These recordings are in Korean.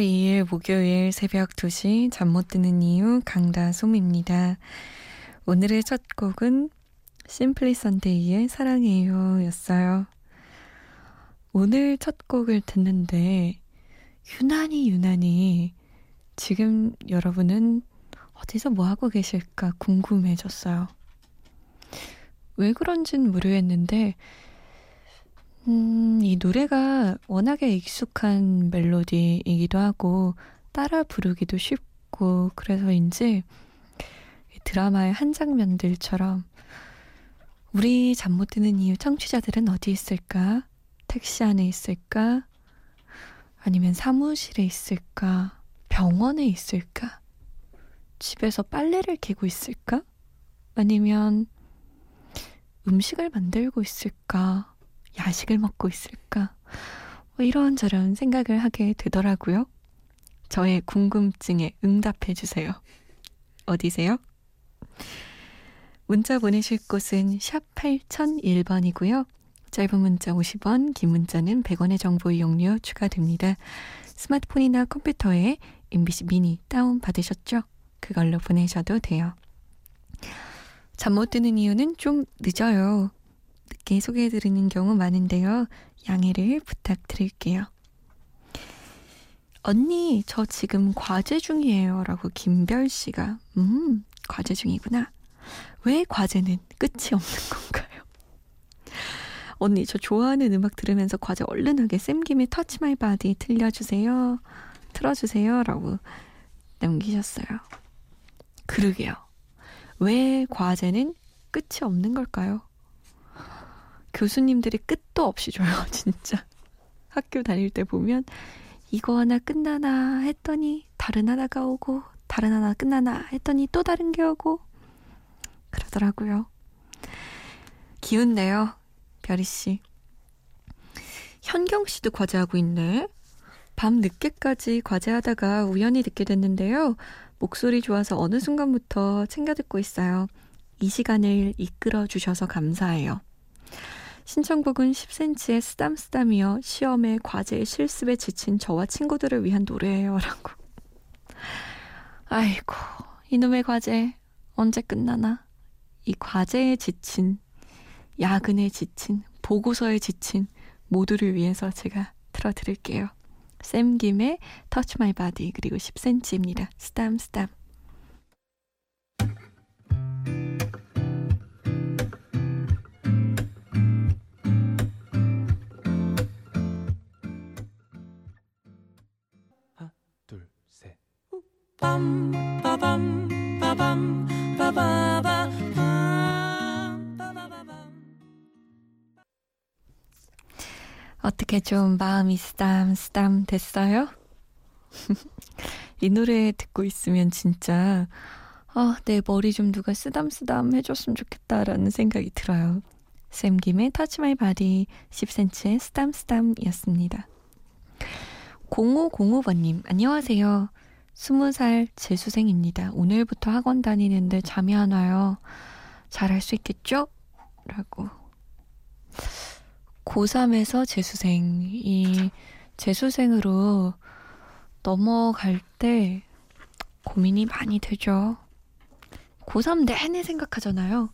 2일 목요일 새벽 2시 잠 못 드는 이유 강다솜입니다. 오늘의 첫 곡은 심플리 선데이의 사랑해요 였어요. 오늘 첫 곡을 듣는데 유난히 유난히 지금 여러분은 어디서 뭐 하고 계실까 궁금해졌어요. 왜 그런진 모르겠는데 음, 이 노래가 워낙에 익숙한 멜로디이기도 하고 따라 부르기도 쉽고 그래서인지 드라마의 한 장면들처럼 우리 잠 못 드는 이유 청취자들은 어디 있을까? 택시 안에 있을까? 아니면 사무실에 있을까? 병원에 있을까? 집에서 빨래를 개고 있을까? 아니면 음식을 만들고 있을까? 야식을 먹고 있을까? 뭐 이런저런 생각을 하게 되더라고요. 저의 궁금증에 응답해 주세요. 어디세요? 문자 보내실 곳은 샵 8001번이고요. 짧은 문자 50원, 긴 문자는 100원의 정보 이용료 추가됩니다. 스마트폰이나 컴퓨터에 MBC 미니 다운 받으셨죠? 그걸로 보내셔도 돼요. 잠 못 드는 이유는 좀 늦어요. 늦게 소개해드리는 경우 많은데요. 양해를 부탁드릴게요. 언니, 저 지금 과제 중이에요. 라고 김별 씨가, 음, 과제 중이구나. 왜 과제는 끝이 없는 건가요? 언니, 저 좋아하는 음악 들으면서 과제 얼른 하게 샘김의 Touch My Body 틀어주세요. 틀어주세요. 라고 남기셨어요. 그러게요. 왜 과제는 끝이 없는 걸까요? 교수님들이 끝도 없이 줘요, 진짜. 학교 다닐 때 보면 이거 하나 끝나나 했더니 다른 하나가 오고 다른 하나 끝나나 했더니 또 다른 게 오고 그러더라고요. 기운내요, 별이 씨. 현경 씨도 과제하고 있네. 밤 늦게까지 과제하다가 우연히 듣게 됐는데요. 목소리 좋아서 어느 순간부터 챙겨 듣고 있어요. 이 시간을 이끌어 주셔서 감사해요. 신청곡은 10cm의 쓰담쓰담이요. 시험에 과제에 실습에 지친 저와 친구들을 위한 노래예요. 라고. 아이고, 이놈의 과제 언제 끝나나? 이 과제에 지친, 야근에 지친, 보고서에 지친 모두를 위해서 제가 틀어드릴게요. 샘 김의 Touch My Body 그리고 10cm입니다. 쓰담쓰담. 어떻게 좀 마음이 쓰담 쓰담 됐어요? 이 노래 듣고 있으면 진짜 아, 내 머리 좀 누가 쓰담쓰담 해줬으면 좋겠다라는 생각이 들어요. 샘 김의 Touch My Body 10cm의 쓰담쓰담이었습니다. 0505번님, 안녕하세요. 스무 살 재수생입니다. 오늘부터 학원 다니는데 잠이 안 와요. 잘할 수 있겠죠? 라고. 고3에서 재수생. 이 재수생으로 넘어갈 때 고민이 많이 되죠. 고3 내내 생각하잖아요.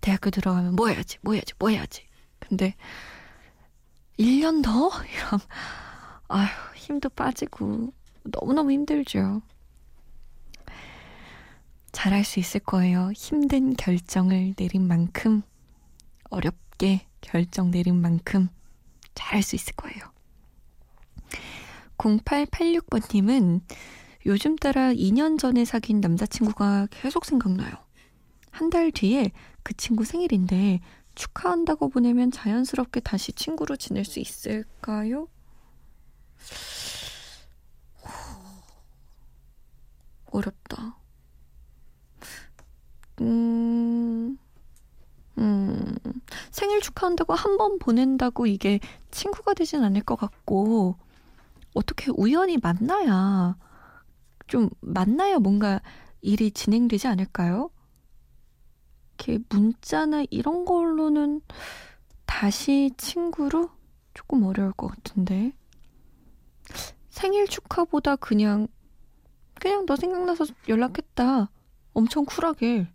대학교 들어가면 뭐 해야지, 뭐 해야지, 뭐 해야지. 근데 1년 더? 이런, 아휴, 힘도 빠지고, 너무너무 힘들죠. 잘할 수 있을 거예요. 힘든 결정을 내린 만큼, 어렵게 결정 내린 만큼 잘할 수 있을 거예요. 0886번님은 요즘 따라 2년 전에 사귄 남자친구가 계속 생각나요. 한 달 뒤에 그 친구 생일인데 축하한다고 보내면 자연스럽게 다시 친구로 지낼 수 있을까요? 어렵다. 음, 음, 생일 축하한다고 한 번 보낸다고 이게 친구가 되진 않을 것 같고, 어떻게 우연히 만나야, 좀 만나야 뭔가 일이 진행되지 않을까요? 이렇게 문자나 이런 걸로는 다시 친구로 조금 어려울 것 같은데. 생일 축하보다 그냥, 그냥 너 생각나서 연락했다. 엄청 쿨하게.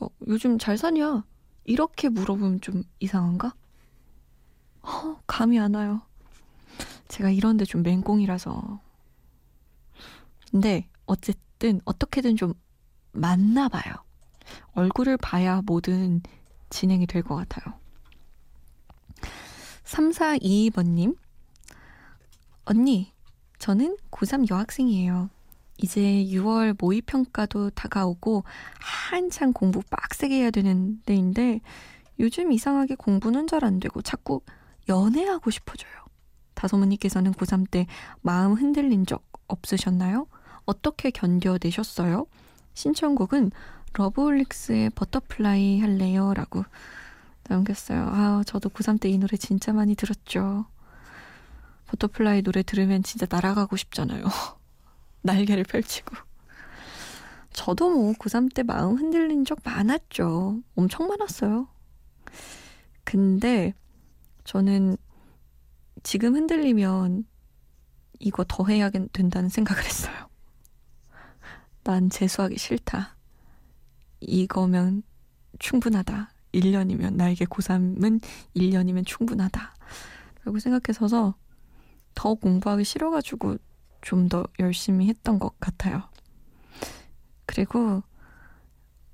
뭐, 요즘 잘 사냐? 이렇게 물어보면 좀 이상한가? 어, 감이 안 와요. 제가 이런데 좀 맹꽁이라서. 근데 어쨌든 어떻게든 좀 만나봐요. 얼굴을 봐야 뭐든 진행이 될 것 같아요. 3422번님. 언니, 저는 고3 여학생이에요. 이제 6월 모의평가도 다가오고 한창 공부 빡세게 해야 되는 때인데 요즘 이상하게 공부는 잘 안 되고 자꾸 연애하고 싶어져요. 다솜 님께서는 고3 때 마음 흔들린 적 없으셨나요? 어떻게 견뎌내셨어요? 신청곡은 러브홀릭스의 Butterfly 할래요? 라고 남겼어요. 아, 저도 고3 때 이 노래 진짜 많이 들었죠. Butterfly 노래 들으면 진짜 날아가고 싶잖아요. 날개를 펼치고. 저도 뭐 고3 때 마음 흔들린 적 많았죠. 엄청 많았어요. 근데 저는 지금 흔들리면 이거 더 해야 된다는 생각을 했어요. 난 재수하기 싫다. 이거면 충분하다. 1년이면, 나에게 고3은 1년이면 충분하다. 라고 생각해서서 더 공부하기 싫어가지고 좀 더 열심히 했던 것 같아요. 그리고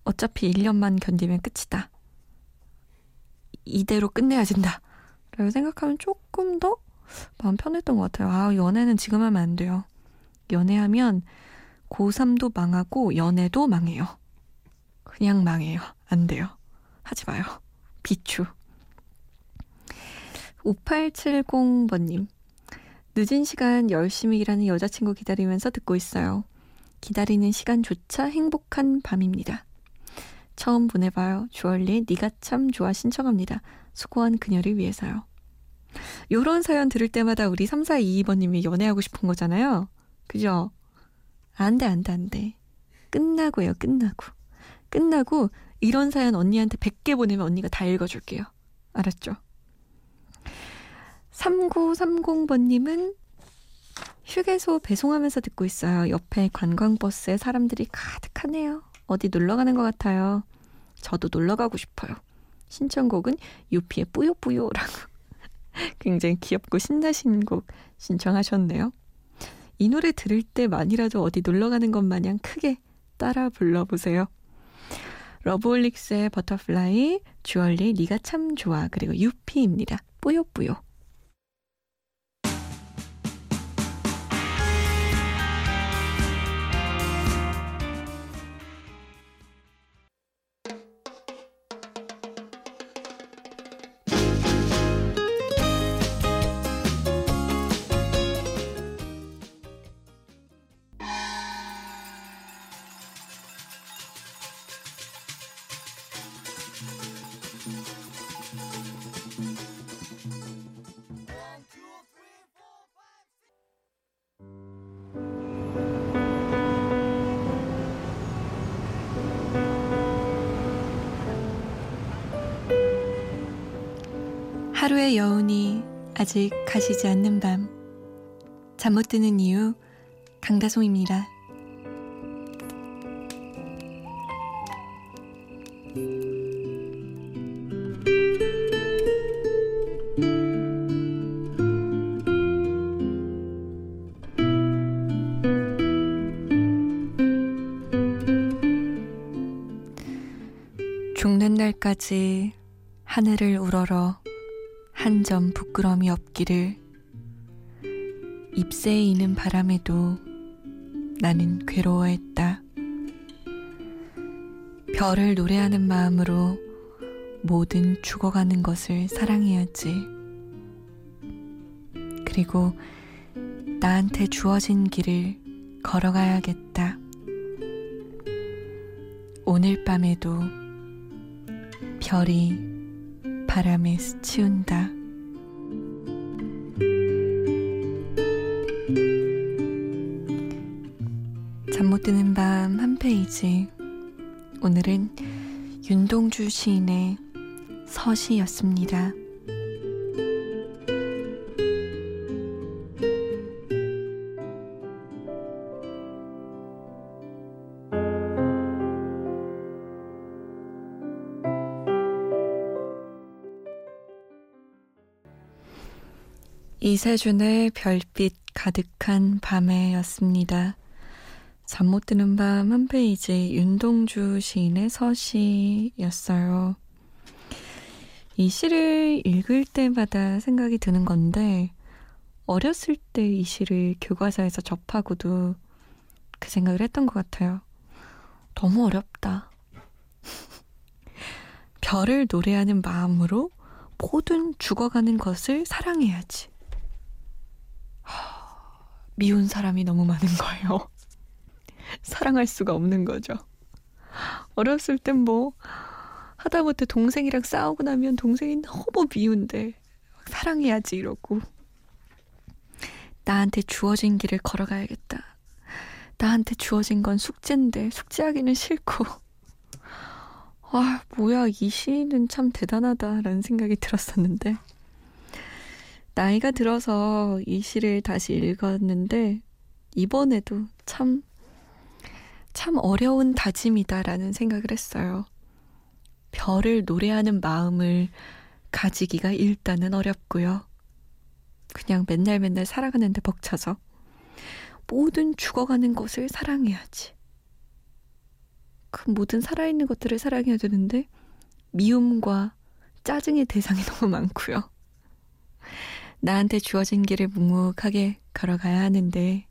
어차피 1년만 견디면 끝이다. 이대로 끝내야 된다. 라고 생각하면 조금 더 마음 편했던 것 같아요. 아, 연애는 지금 하면 안 돼요. 연애하면 고3도 망하고 연애도 망해요. 그냥 망해요. 안 돼요. 하지 마요. 비추. 5870번님. 늦은 시간 열심히 일하는 여자친구 기다리면서 듣고 있어요. 기다리는 시간조차 행복한 밤입니다. 처음 보내봐요. 주얼리의 네가 참 좋아 신청합니다. 수고한 그녀를 위해서요. 요런 사연 들을 때마다 우리 3422번님이 연애하고 싶은 거잖아요. 그죠? 안 돼, 안 돼, 안 돼. 끝나고요, 끝나고. 끝나고 이런 사연 언니한테 100개 보내면 언니가 다 읽어줄게요. 알았죠? 3930번님은 휴게소 배송하면서 듣고 있어요. 옆에 관광버스에 사람들이 가득하네요. 어디 놀러 가는 것 같아요. 저도 놀러 가고 싶어요. 신청곡은 유피의 뿌요뿌요라고 굉장히 귀엽고 신나신 곡 신청하셨네요. 이 노래 들을 때만이라도 어디 놀러 가는 것 마냥 크게 따라 불러보세요. 러브홀릭스의 Butterfly, 주얼리 네가 참 좋아 그리고 유피입니다. 뿌요뿌요. 하루의 여운이 아직 가시지 않는 밤. 잠 못 드는 이유, 강다송입니다. 죽는 날까지 하늘을 우러러 한 점 부끄럼이 없기를 잎새에 이는 바람에도 나는 괴로워했다. 별을 노래하는 마음으로 모든 죽어가는 것을 사랑해야지. 그리고 나한테 주어진 길을 걸어가야겠다. 오늘 밤에도 별이 바람에 스치운다. 잠못 드는 밤 한 페이지. 오늘은 윤동주 시인의 서시였습니다. 이세준의 별빛 가득한 밤에였습니다. 잠 못 드는 밤 한 페이지 윤동주 시인의 서시였어요. 이 시를 읽을 때마다 생각이 드는 건데 어렸을 때 이 시를 교과서에서 접하고도 그 생각을 했던 것 같아요. 너무 어렵다. 별을 노래하는 마음으로 모든 죽어가는 것을 사랑해야지. 미운 사람이 너무 많은 거예요. 사랑할 수가 없는 거죠. 어렸을 땐 뭐, 하다못해 동생이랑 싸우고 나면 동생이 너무 미운데, 사랑해야지 이러고. 나한테 주어진 길을 걸어가야겠다. 나한테 주어진 건 숙제인데, 숙제하기는 싫고. 와, 뭐야, 이 시인은 참 대단하다라는 생각이 들었었는데. 나이가 들어서 이 시를 다시 읽었는데 이번에도 참, 참 어려운 다짐이다라는 생각을 했어요. 별을 노래하는 마음을 가지기가 일단은 어렵고요. 그냥 맨날 맨날 살아가는데 벅차서 모든 죽어가는 것을 사랑해야지. 그 모든 살아있는 것들을 사랑해야 되는데 미움과 짜증의 대상이 너무 많고요. 나한테 주어진 길을 묵묵하게 걸어가야 하는데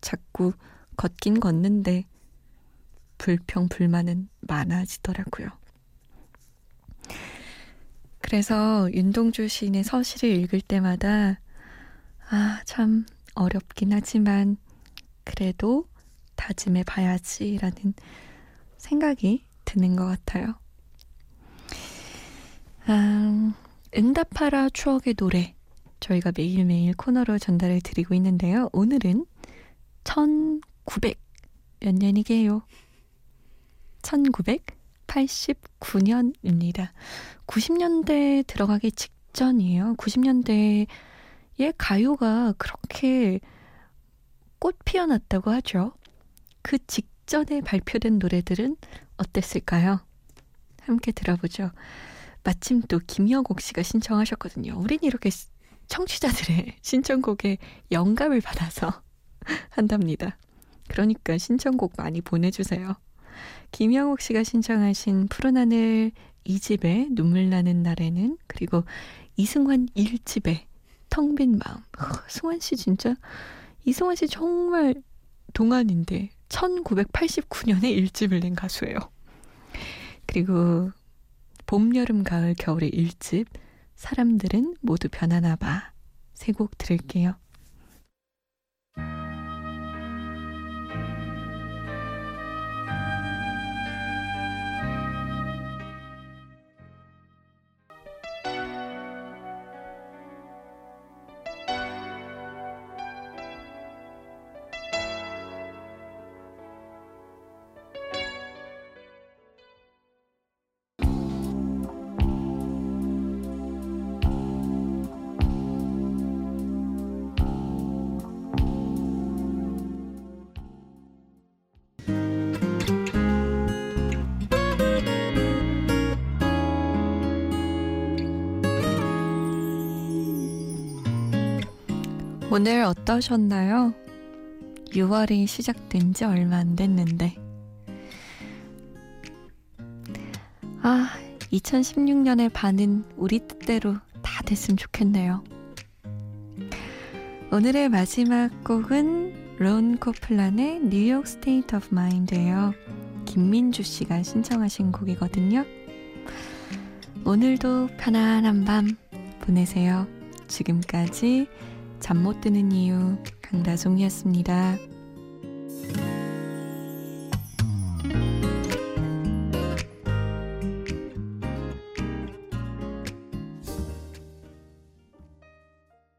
자꾸 걷긴 걷는데 불평 불만은 많아지더라고요. 그래서 윤동주 시인의 서시를 읽을 때마다 아, 참 어렵긴 하지만 그래도 다짐해 봐야지라는 생각이 드는 것 같아요. 아, 응답하라 추억의 노래 저희가 매일매일 코너로 전달해 드리고 있는데요. 오늘은 1900 몇 년이게요? 1989년입니다. 90년대 들어가기 직전이에요. 90년대에 가요가 그렇게 꽃 피어났다고 하죠. 그 직전에 발표된 노래들은 어땠을까요? 함께 들어보죠. 마침 또 김여곡 씨가 신청하셨거든요. 우린 이렇게 청취자들의 신청곡에 영감을 받아서 한답니다. 그러니까 신청곡 많이 보내주세요. 김영옥 씨가 신청하신 푸른 하늘 2집에 눈물 나는 날에는 그리고 이승환 1집에 텅 빈 마음. 승환 씨 진짜 이승환 씨 정말 동안인데 1989년에 1집을 낸 가수예요. 그리고 봄, 여름, 가을, 겨울의 1집 사람들은 모두 변하나 봐. 세 곡 들을게요. 오늘 어떠셨나요? 6월이 시작된 지 얼마 안 됐는데. 아, 2016년의 반은 우리 뜻대로 다 됐으면 좋겠네요. 오늘의 마지막 곡은 론 코플란의 New York State of Mind예요. 김민주 씨가 신청하신 곡이거든요. 오늘도 편안한 밤 보내세요. 지금까지 잠 못 드는 이유 강다송이었습니다.